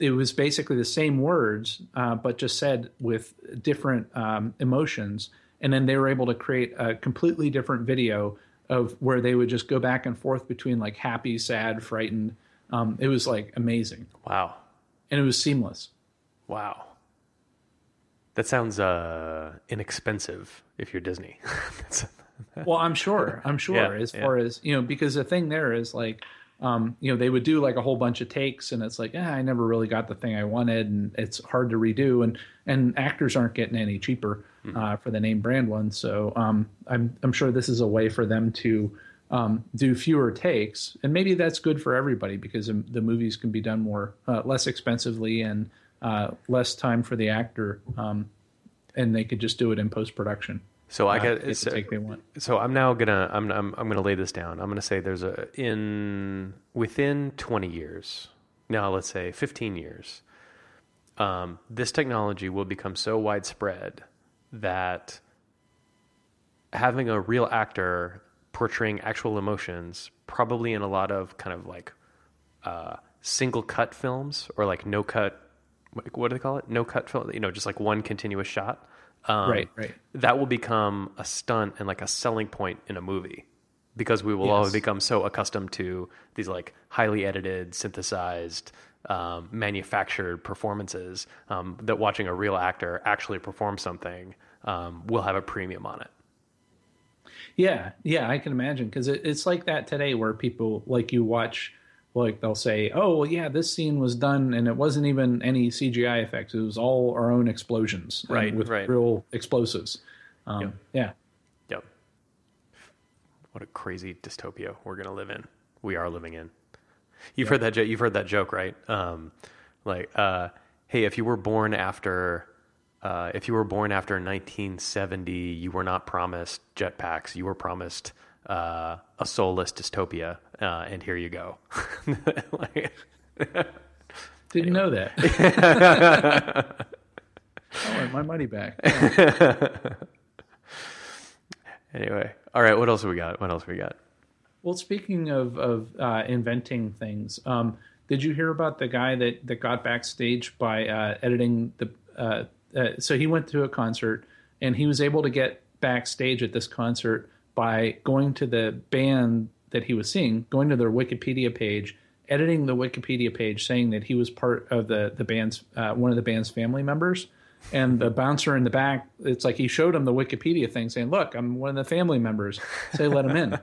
[SPEAKER 2] it was basically the same words, uh, but just said with different um, emotions. And then they were able to create a completely different video of where they would just go back and forth between like happy, sad, frightened. Um, it was like amazing,
[SPEAKER 1] Wow.
[SPEAKER 2] and it was seamless.
[SPEAKER 1] Wow. That sounds uh, inexpensive if you're Disney. That's-
[SPEAKER 2] Well, I'm sure. I'm sure.
[SPEAKER 1] Yeah,
[SPEAKER 2] as
[SPEAKER 1] yeah.
[SPEAKER 2] far as you know, because the thing there is like, um, you know, they would do like a whole bunch of takes, and it's like, ah, I never really got the thing I wanted, and it's hard to redo, and and actors aren't getting any cheaper
[SPEAKER 1] Hmm.
[SPEAKER 2] uh, for the name brand one. So um, I'm I'm sure this is a way for them to um, do fewer takes, and maybe that's good for everybody because the the movies can be done more uh, less expensively and uh, less time for the actor, um, and they could just do it in post production.
[SPEAKER 1] So I
[SPEAKER 2] Uh, the
[SPEAKER 1] so,
[SPEAKER 2] take they want.
[SPEAKER 1] so I'm now gonna I'm, I'm I'm gonna lay this down. I'm gonna say there's a in within 20 years. Now let's say 15 years. Um, this technology will become so widespread that having a real actor portraying actual emotions, probably in a lot of kind of like uh, single cut films or like no cut. What what do they call it? No cut film. You know, just like one continuous shot. Um,
[SPEAKER 2] Right, right.
[SPEAKER 1] That will become a stunt and like a selling point in a movie because we will all become so accustomed to these like highly edited, synthesized, um, manufactured performances um, that watching a real actor actually perform something um, will have a premium on it.
[SPEAKER 2] Yeah, yeah, I can imagine because it, it's like that today, where people like you watch, like they'll say, "Oh, well, yeah, this scene was done, and it wasn't even any CGI effects; it was all our own explosions,
[SPEAKER 1] Right,
[SPEAKER 2] with
[SPEAKER 1] right.
[SPEAKER 2] real explosives." Um, Yeah,
[SPEAKER 1] Yep. What a crazy dystopia we're gonna live in. We are living in. You've heard that. Jo- you've heard that joke, right? Um, like, uh, hey, if you were born after, uh, if you were born after 1970, you were not promised jetpacks. You were promised uh, a soulless dystopia, uh, and here you go. Like-
[SPEAKER 2] didn't know that. I want my money back.
[SPEAKER 1] Anyway, all right. What else have we got? What else have we got?
[SPEAKER 2] Well, speaking of of uh, inventing things, um, did you hear about the guy that that got backstage by uh, editing the? Uh, uh, so he went to a concert and he was able to get backstage at this concert by going to the band that he was seeing, going to their Wikipedia page, editing the Wikipedia page, saying that he was part of the the band's uh, one of the band's family members. And the bouncer in the back, it's like he showed him the Wikipedia thing, saying, "Look, I'm one of the family members. Say, let him in."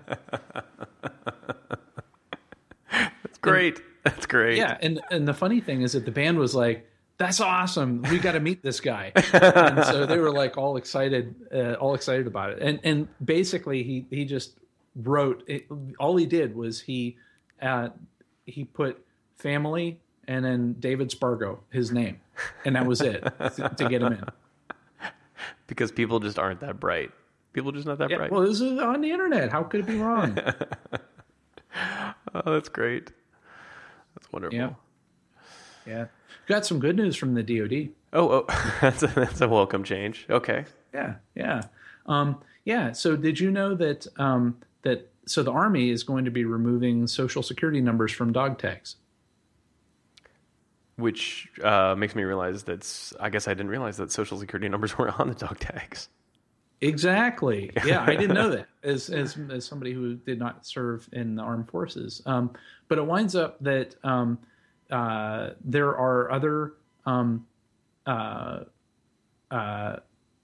[SPEAKER 1] That's great. That's great.
[SPEAKER 2] Yeah, and and the funny thing is that the band was like, "That's awesome! We got to meet this guy." and so they were like all excited, uh, all excited about it. And and basically, he he just wrote. It, all he did was he uh, he put family and then David Spargo, his name, and that was it to, to get him in.
[SPEAKER 1] because people just aren't that bright. People just not that
[SPEAKER 2] Yeah,
[SPEAKER 1] bright.
[SPEAKER 2] well, this is on the internet. How could it be wrong?
[SPEAKER 1] oh, that's great. That's wonderful.
[SPEAKER 2] Yeah. Yeah, got some good news from the DoD.
[SPEAKER 1] Oh, oh, that's a, that's a welcome change. Okay.
[SPEAKER 2] Yeah, yeah, um, yeah. So, did you know that um, that so the army is going to be removing social security numbers from dog tags?
[SPEAKER 1] Which uh, makes me realize that's. I guess I didn't realize that social security numbers were on the dog tags.
[SPEAKER 2] Exactly. Yeah, I didn't know that as, as as somebody who did not serve in the armed forces. Um, but it winds up that um, uh, there are other um, uh, uh,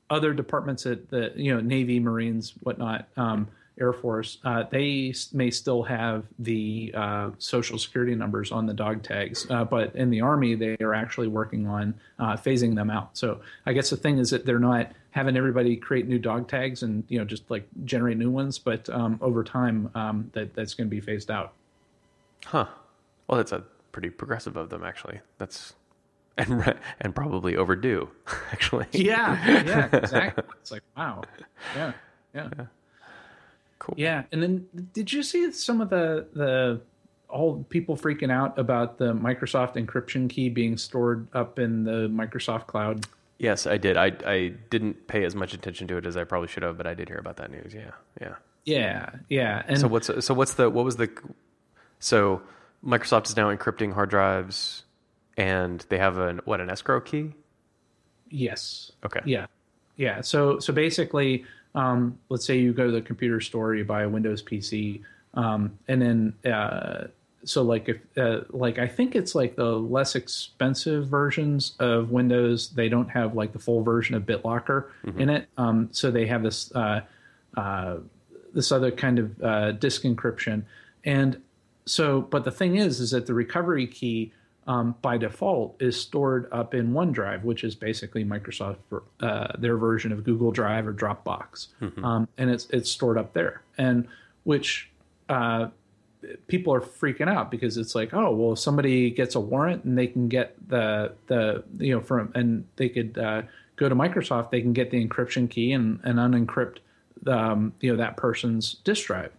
[SPEAKER 2] other departments at the you know Navy, Marines, whatnot, um, Air Force. Uh, they may still have the uh, social security numbers on the dog tags, but in the Army, they are actually working on phasing them out. So I guess the thing is that they're not having everybody create new dog tags and you know just like generate new ones, but um, over time, um, that that's going to be phased out.
[SPEAKER 1] Huh. Well, that's a pretty progressive of them, actually. That's and and probably overdue, actually.
[SPEAKER 2] Yeah, yeah, exactly. It's like wow, yeah, yeah,
[SPEAKER 1] Cool.
[SPEAKER 2] yeah. And then did you see some of the the all people freaking out about the Microsoft encryption key being stored up in the Microsoft cloud?
[SPEAKER 1] Yes, I did. I I didn't pay as much attention to it as I probably should have, but I did hear about that news. Yeah, yeah.
[SPEAKER 2] Yeah, yeah. And
[SPEAKER 1] So what's so what's the what was the so Microsoft is now encrypting hard drives, and they have an what an escrow key.
[SPEAKER 2] yes,
[SPEAKER 1] Okay.
[SPEAKER 2] yeah, yeah. So so basically, um, let's say you go to the computer store, you buy a Windows PC, um, and then uh, so like if uh, like I think it's like the less expensive versions of Windows, they don't have like the full version of BitLocker in it. Um, so they have this uh, uh, this other kind of uh, disk encryption, and so but the thing is, is that the recovery key um, by default is stored up in OneDrive, which is basically Microsoft uh, their version of Google Drive or Dropbox, um, and it's it's stored up there, and which uh, people are freaking out because it's like, oh, well, if somebody gets a warrant and they can get the the you know from and they could uh, go to Microsoft, they can get the encryption key and and unencrypt um, you know that person's disk drive,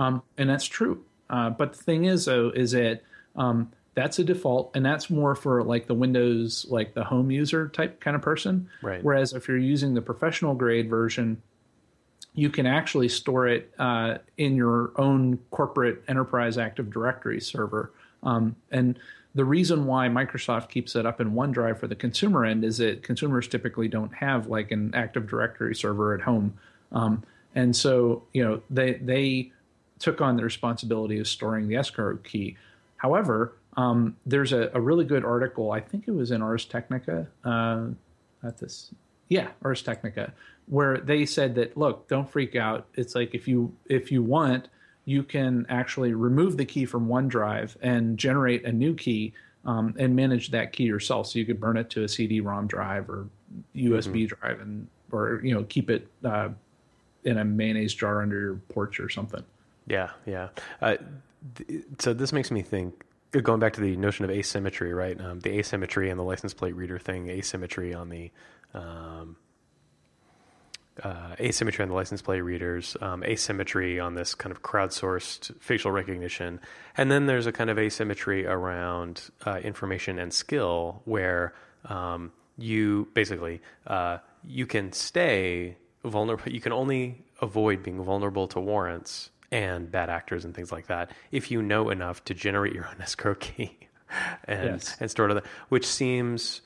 [SPEAKER 2] um, and that's true. Uh, but the thing is, though, is that um, that's a default, and that's more for like the Windows, like the home user type kind of person.
[SPEAKER 1] Right.
[SPEAKER 2] Whereas if you're using the professional grade version, you can actually store it uh, in your own corporate enterprise Active Directory server. Um, and the reason why Microsoft keeps it up in OneDrive for the consumer end is that consumers typically don't have like an Active Directory server at home, um, and so you know they they took on the responsibility of storing the escrow key. However, um, there's a, a really good article. I think it was in Ars Technica. Uh, at this, yeah, Ars Technica, where they said that look, don't freak out. It's like if you if you want, you can actually remove the key from OneDrive and generate a new key um, and manage that key yourself. So you could burn it to a CD-ROM drive or USB drive, and or you know keep it uh, in a mayonnaise jar under your porch or something.
[SPEAKER 1] Yeah, yeah. Uh, th- so this makes me think. Going back to the notion of asymmetry, right? Um, the asymmetry and the license plate reader thing, asymmetry on the um, uh, asymmetry on the license plate readers, um, asymmetry on this kind of crowdsourced facial recognition, and then there's a kind of asymmetry around uh, information and skill, where um, you basically uh, you can stay vulnerable. You can only avoid being vulnerable to warrants and bad actors and things like that if you know enough to generate your own escrow key and
[SPEAKER 2] Yes.
[SPEAKER 1] and store it. Which seems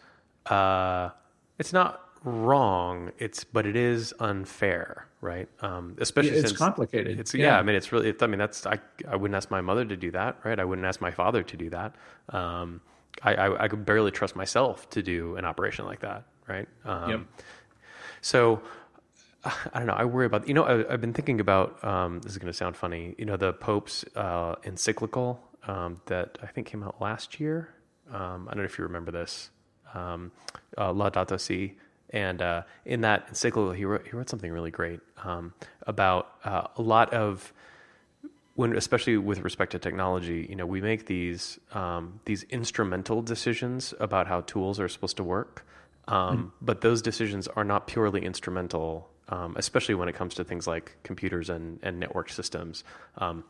[SPEAKER 1] uh, it's not wrong. It's but it is unfair, right? Um, especially
[SPEAKER 2] It's
[SPEAKER 1] since
[SPEAKER 2] complicated.
[SPEAKER 1] It's yeah. I mean, it's really. It, I mean, that's I. I wouldn't ask my mother to do that, right? I wouldn't ask my father to do that. Um, I, I I could barely trust myself to do an operation like that, right? Um,
[SPEAKER 2] Yep.
[SPEAKER 1] So I don't know. I worry about you know. I, I've been thinking about. Um, this is going to sound funny. You know, the Pope's uh, encyclical um, that I think came out last year. Um, I don't know if you remember this. Um, uh, Laudato Si. And uh, in that encyclical, he wrote, he wrote something really great um, about uh, a lot of when, especially with respect to technology, you know, we make these um, these instrumental decisions about how tools are supposed to work, um, but those decisions are not purely instrumental, um, especially when it comes to things like computers and, and network systems. Um,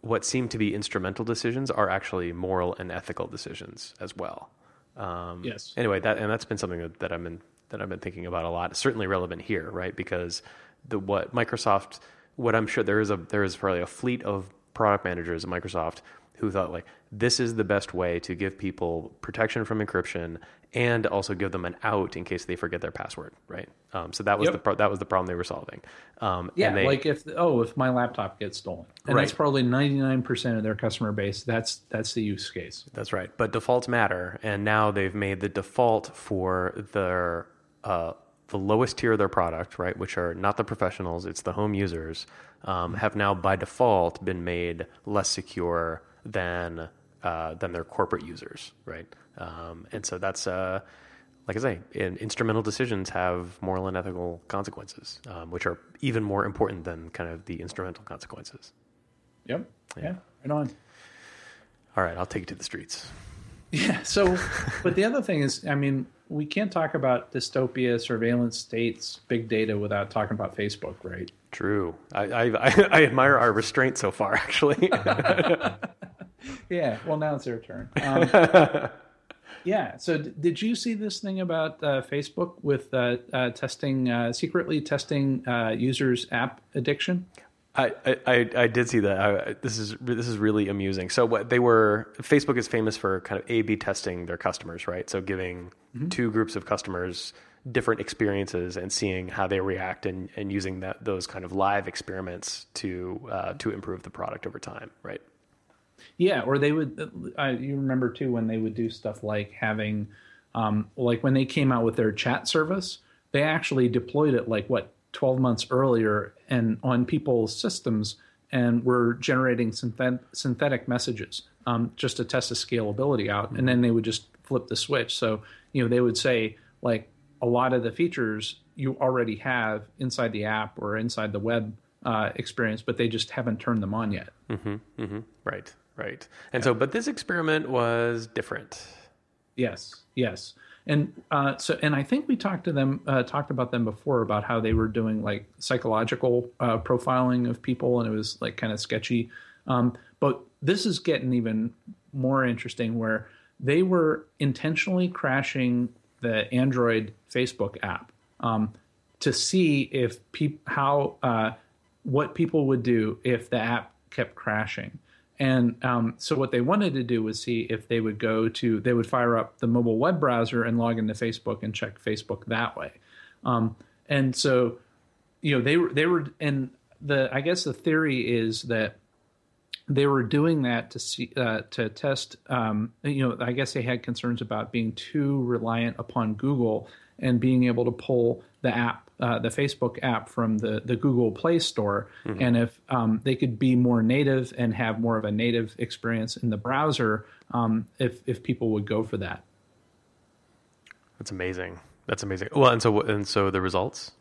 [SPEAKER 1] what seem to be instrumental decisions are actually moral and ethical decisions as well. Um,
[SPEAKER 2] Yes.
[SPEAKER 1] Anyway, that and that's been something that, that I've been that I've been thinking about a lot. Certainly relevant here, right? Because the what Microsoft, what I'm sure there is a there is probably a fleet of product managers at Microsoft who thought like this is the best way to give people protection from encryption and also give them an out in case they forget their password, right? Um, so that was
[SPEAKER 2] Yep.
[SPEAKER 1] the pro- that was the problem they were solving. Um,
[SPEAKER 2] Yeah,
[SPEAKER 1] and they,
[SPEAKER 2] like if oh, if my laptop gets stolen, and that's probably ninety nine percent of their customer base. That's that's the use case.
[SPEAKER 1] That's right. But defaults matter, and now they've made the default for their uh, the lowest tier of their product, right, which are not the professionals, it's the home users, um, have now by default been made less secure than uh, than their corporate users, right? Um, and so that's uh, like I say, in, instrumental decisions have moral and ethical consequences, um, which are even more important than kind of the instrumental consequences.
[SPEAKER 2] Yep. Yeah. Right on.
[SPEAKER 1] All right, I'll take you to the streets.
[SPEAKER 2] Yeah. So, but the other thing is, I mean, we can't talk about dystopia, surveillance states, big data without talking about Facebook, right?
[SPEAKER 1] True. I, I, I, admire our restraint so far, actually.
[SPEAKER 2] Yeah. Well, now it's their turn. Um, yeah. So, d- did you see this thing about uh, Facebook with uh, uh, testing, uh, secretly testing uh, users' app addiction?
[SPEAKER 1] I, I, I- I did see that. I, this is this is really amusing. So what they were Facebook is famous for kind of A/B testing their customers, right? So giving two groups of customers different experiences and seeing how they react and, and using that those kind of live experiments to uh, to improve the product over time, right?
[SPEAKER 2] Yeah, or they would. Uh, you remember too when they would do stuff like having, um, like when they came out with their chat service, they actually deployed it like what twelve months earlier and on people's systems, and were generating synthet- synthetic messages um, just to test the scalability out, and then they would just flip the switch. So you know they would say like a lot of the features you already have inside the app or inside the web uh, experience, but they just haven't turned them on yet.
[SPEAKER 1] hmm Right, right. And so, but this experiment was different.
[SPEAKER 2] Yes, yes, and uh, so and I think we talked to them, uh, talked about them before about how they were doing like psychological uh, profiling of people, and it was like kind of sketchy. Um, but this is getting even more interesting, where they were intentionally crashing the Android Facebook app um, to see if peop- how uh, what people would do if the app kept crashing. And um, so what they wanted to do was see if they would go to they would fire up the mobile web browser and log into Facebook and check Facebook that way. Um, and so you know they were they were and the I guess the theory is that they were doing that to see uh, to test. Um, you know, I guess they had concerns about being too reliant upon Google and being able to pull the app, uh, the Facebook app, from the the Google Play Store, and if um, they could be more native and have more of a native experience in the browser, um, if if people would go for that.
[SPEAKER 1] That's amazing. That's amazing. Well, and so and so the results.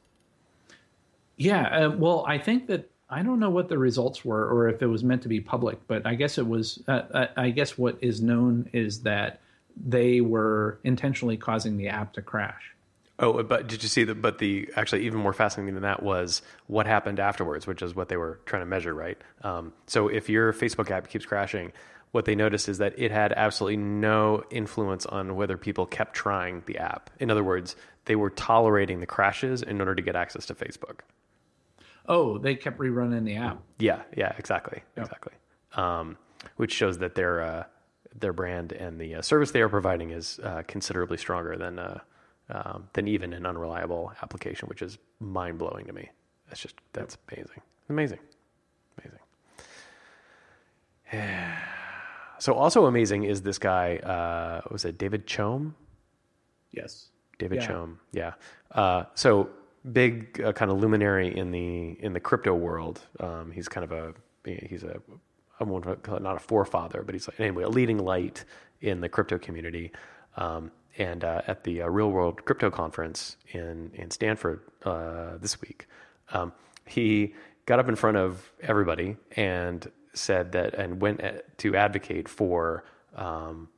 [SPEAKER 2] Yeah, uh, well, I think that I don't know what the results were or if it was meant to be public, but I guess it was. Uh, I I guess what is known is that they were intentionally causing the app to crash.
[SPEAKER 1] Oh, but did you see that? But the actually even more fascinating than that was what happened afterwards, which is what they were trying to measure, right? Um, so if your Facebook app keeps crashing, what they noticed is that it had absolutely no influence on whether people kept trying the app. In other words, they were tolerating the crashes in order to get access to Facebook.
[SPEAKER 2] Oh, they kept rerunning the app.
[SPEAKER 1] Yeah, yeah, exactly, exactly. Um, which shows that their uh, their brand and the uh, service they are providing is uh, considerably stronger than uh, um, than even an unreliable application, which is mind blowing to me. That's just that's amazing, amazing, amazing. So also amazing is this guy. Uh, was it David Chaum?
[SPEAKER 2] Yes.
[SPEAKER 1] David
[SPEAKER 2] Yeah.
[SPEAKER 1] Chaum, yeah. Uh, so big uh, kind of luminary in the in the crypto world. Um, he's kind of a he's a I won't call it not a forefather, but he's like, anyway a leading light in the crypto community. Um, and uh, at the uh, Real World Crypto Conference in in Stanford uh, this week, um, he got up in front of everybody and said that and went at, to advocate for um,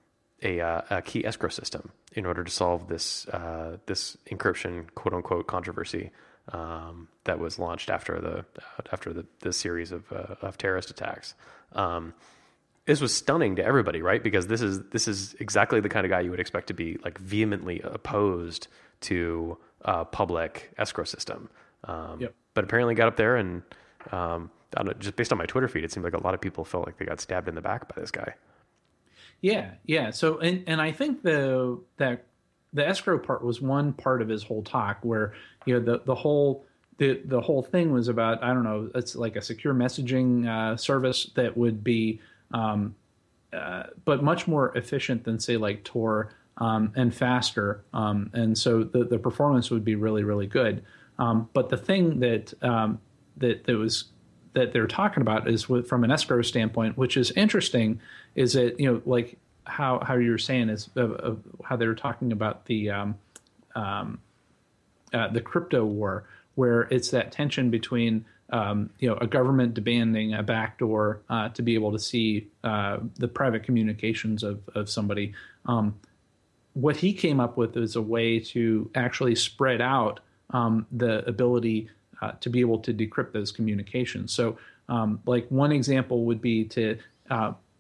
[SPEAKER 1] a, uh, a key escrow system in order to solve this uh, this encryption quote unquote controversy um, that was launched after the after the, the series of uh, of terrorist attacks. This was stunning to everybody, right? Because this is this is exactly the kind of guy you would expect to be like vehemently opposed to a public escrow system. Um,
[SPEAKER 2] Yep.
[SPEAKER 1] But apparently got up there and um, I don't know, just based on my Twitter feed, it seemed like a lot of people felt like they got stabbed in the back by this guy.
[SPEAKER 2] Yeah, yeah. So and and I think the that the escrow part was one part of his whole talk where you know the the whole the the whole thing was about I don't know it's like a secure messaging uh, service that would be um, uh, but much more efficient than say like Tor um, and faster. Um, and so the the performance would be really really good. Um, but the thing that um, that that was that they're talking about is with, from an escrow standpoint which is interesting is that you know like how how you're saying is uh, uh, how they were talking about the um, um, uh, the crypto war, where it's that tension between um, you know a government demanding a backdoor uh, to be able to see uh, the private communications of of somebody. Um, what he came up with is a way to actually spread out um, the ability uh, to be able to decrypt those communications. So, um, like one example would be to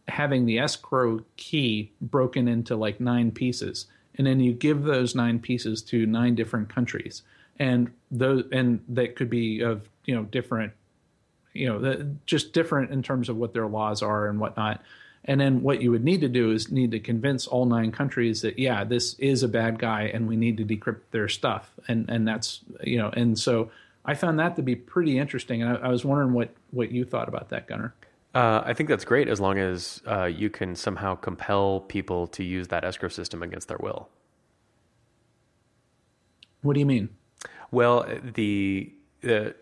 [SPEAKER 2] having the escrow key broken into like nine pieces and then you give those nine pieces to nine different countries and those and that could be of you know different you know the, just different in terms of what their laws are and whatnot and then what you would need to do is need to convince all nine countries that yeah this is a bad guy and we need to decrypt their stuff and and that's you know and so i found that to be pretty interesting and i, I was wondering what what you thought about that Gunnar
[SPEAKER 1] uh, I think that's great as long as uh, you can somehow compel people to use that escrow system against their will.
[SPEAKER 2] What do you mean?
[SPEAKER 1] Well, the, the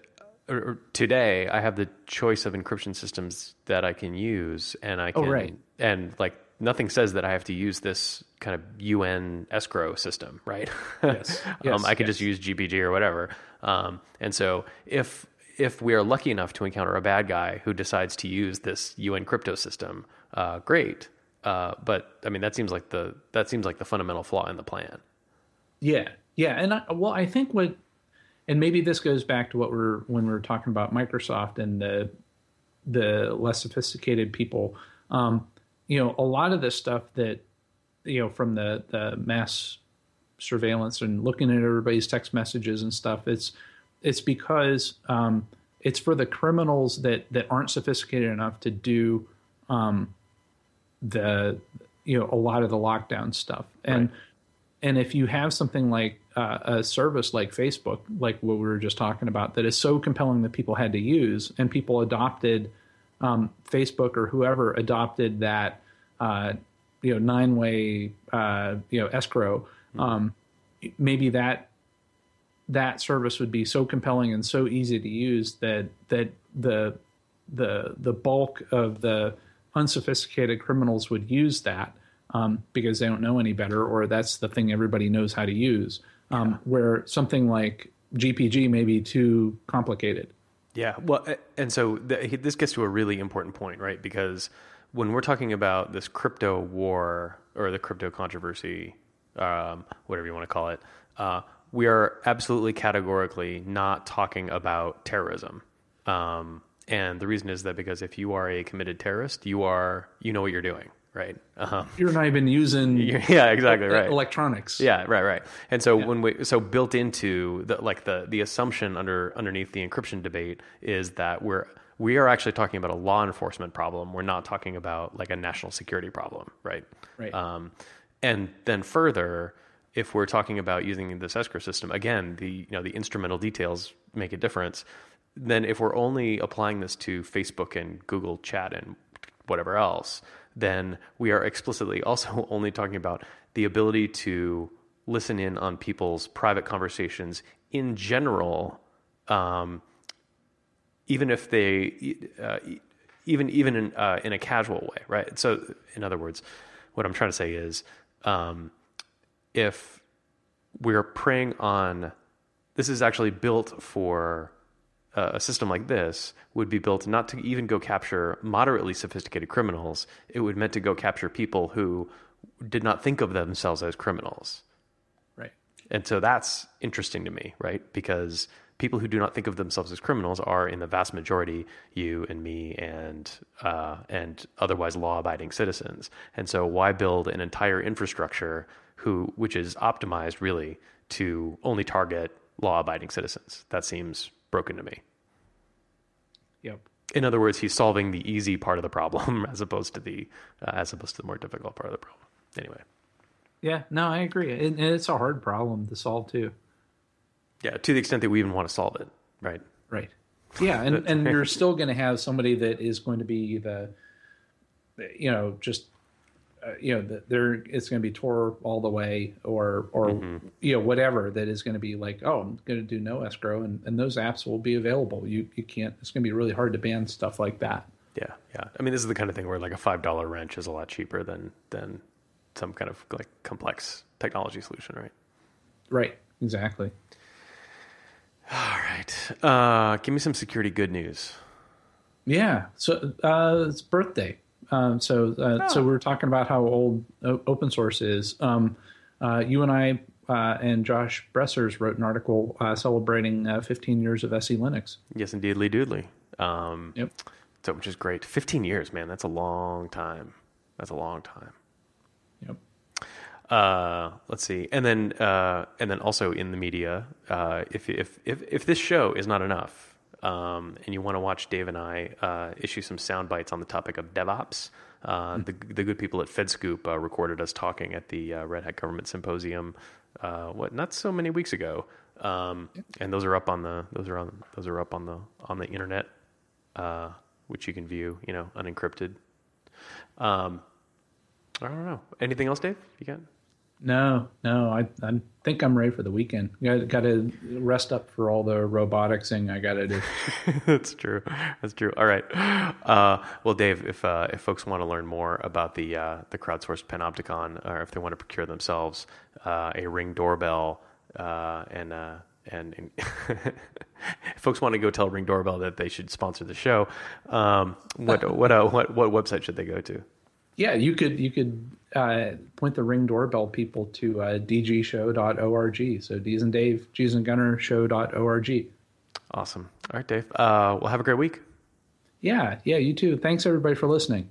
[SPEAKER 1] uh, today I have the choice of encryption systems that I can use, and I
[SPEAKER 2] Oh,
[SPEAKER 1] can
[SPEAKER 2] right.
[SPEAKER 1] and like nothing says that I have to use this kind of UN escrow system, right?
[SPEAKER 2] Yes. Yes,
[SPEAKER 1] um, I can just use GPG or whatever. Um, and so if if we are lucky enough to encounter a bad guy who decides to use this UN crypto system, uh, great. Uh, but I mean, that seems like the that seems like the fundamental flaw in the plan.
[SPEAKER 2] Yeah, yeah, and I, well, I think what, and maybe this goes back to what we're when we were talking about Microsoft and the the less sophisticated people. Um, you know, a lot of this stuff that you know from the the mass surveillance and looking at everybody's text messages and stuff. It's it's because um, it's for the criminals that that aren't sophisticated enough to do um, the you know a lot of the lockdown stuff and
[SPEAKER 1] Right.
[SPEAKER 2] and if you have something like uh, a service like Facebook, like what we were just talking about, that is so compelling that people had to use, and people adopted um, Facebook or whoever adopted that, uh, you know, nine-way, uh, you know, escrow. Um, maybe that that service would be so compelling and so easy to use that that the the the bulk of the unsophisticated criminals would use that um, because they don't know any better, or that's the thing everybody knows how to use. Um, Where something like GPG may be too complicated.
[SPEAKER 1] Yeah, well, and so th- this gets to a really important point, right? Because when we're talking about this crypto war or the crypto controversy, um, whatever you want to call it, uh, we are absolutely categorically not talking about terrorism. Um, and the reason is that because if you are a committed terrorist, you are you know what you're doing, right? Um,
[SPEAKER 2] You're not even using
[SPEAKER 1] yeah, exactly right.
[SPEAKER 2] electronics.
[SPEAKER 1] Yeah, right, right. And so when we so built into the like the the assumption under underneath the encryption debate is that we're we are actually talking about a law enforcement problem. We're not talking about like a national security problem, right?
[SPEAKER 2] Right.
[SPEAKER 1] Um, and then further, if we're talking about using this escrow system, again, the you know the instrumental details make a difference. Then if we're only applying this to Facebook and Google Chat and whatever else, then we are explicitly also only talking about the ability to listen in on people's private conversations in general, um, even if they, uh, even even in uh, in a casual way, right? So, in other words, what I'm trying to say is, um, if we're preying on, this is actually built for uh, a system like this would be built not to even go capture moderately sophisticated criminals. It would meant to go capture people who did not think of themselves as criminals.
[SPEAKER 2] Right.
[SPEAKER 1] And so that's interesting to me, right? Because people who do not think of themselves as criminals are, in the vast majority, you and me and uh, and otherwise law-abiding citizens. And so, why build an entire infrastructure who, which is optimized really to only target law-abiding citizens? That seems broken to me.
[SPEAKER 2] Yep.
[SPEAKER 1] In other words, he's solving the easy part of the problem as opposed to the uh, as opposed to the more difficult part of the problem. Anyway.
[SPEAKER 2] Yeah, no, I agree. And, and it's a hard problem to solve too.
[SPEAKER 1] Yeah, to the extent that we even want to solve it, right?
[SPEAKER 2] Right. Yeah, and and you're still going to have somebody that is going to be the, you know, just, uh, you know, the, there it's going to be Tor all the way, or or you know whatever that is going to be like, oh, I'm going to do no escrow, and and those apps will be available. You you can't. It's going to be really hard to ban stuff like that.
[SPEAKER 1] Yeah, yeah. I mean, this is the kind of thing where like a five dollar wrench is a lot cheaper than than some kind of like complex technology solution, right?
[SPEAKER 2] Right. Exactly.
[SPEAKER 1] All right. Uh, give me some security good news.
[SPEAKER 2] Yeah. So uh, it's birthday. Um, so uh, so we were talking about how old open source is. Um, uh, you and I uh, and Josh Bressers wrote an article uh, celebrating uh, 15 years of SE Linux.
[SPEAKER 1] Yes, indeed, Lee Doodley. Um,
[SPEAKER 2] Yep.
[SPEAKER 1] so which is great. Fifteen years, man. That's a long time. That's a long time.
[SPEAKER 2] Yep.
[SPEAKER 1] Uh, let's see, and then uh, and then also in the media, uh, if if if if this show is not enough, um, and you want to watch Dave and I uh, issue some sound bites on the topic of DevOps, uh, the the good people at FedScoop uh, recorded us talking at the uh, Red Hat Government Symposium, uh, what not so many weeks ago, um, and those are up on the those are on those are up on the on the internet, uh, which you can view, you know, unencrypted. Um, I don't know. Anything else, Dave? You got?
[SPEAKER 2] No, no, I, I think I'm ready for the weekend. Got, got to rest up for all the robotics thing I got to do.
[SPEAKER 1] That's true. That's true. All right. Uh, well, Dave, if uh, if folks want to learn more about the uh, the crowdsourced Panopticon, or if they want to procure themselves uh, a Ring doorbell, uh, and uh, and, and if folks want to go tell Ring doorbell that they should sponsor the show, um, what what uh, what what website should they go to?
[SPEAKER 2] Yeah, you could you could uh, point the ring doorbell people to uh, dgshow.org. So D's and Dave, G's and Gunnar show.org.
[SPEAKER 1] Awesome. All right, Dave. Uh, well, have a great week.
[SPEAKER 2] Yeah, yeah, you too. Thanks everybody for listening.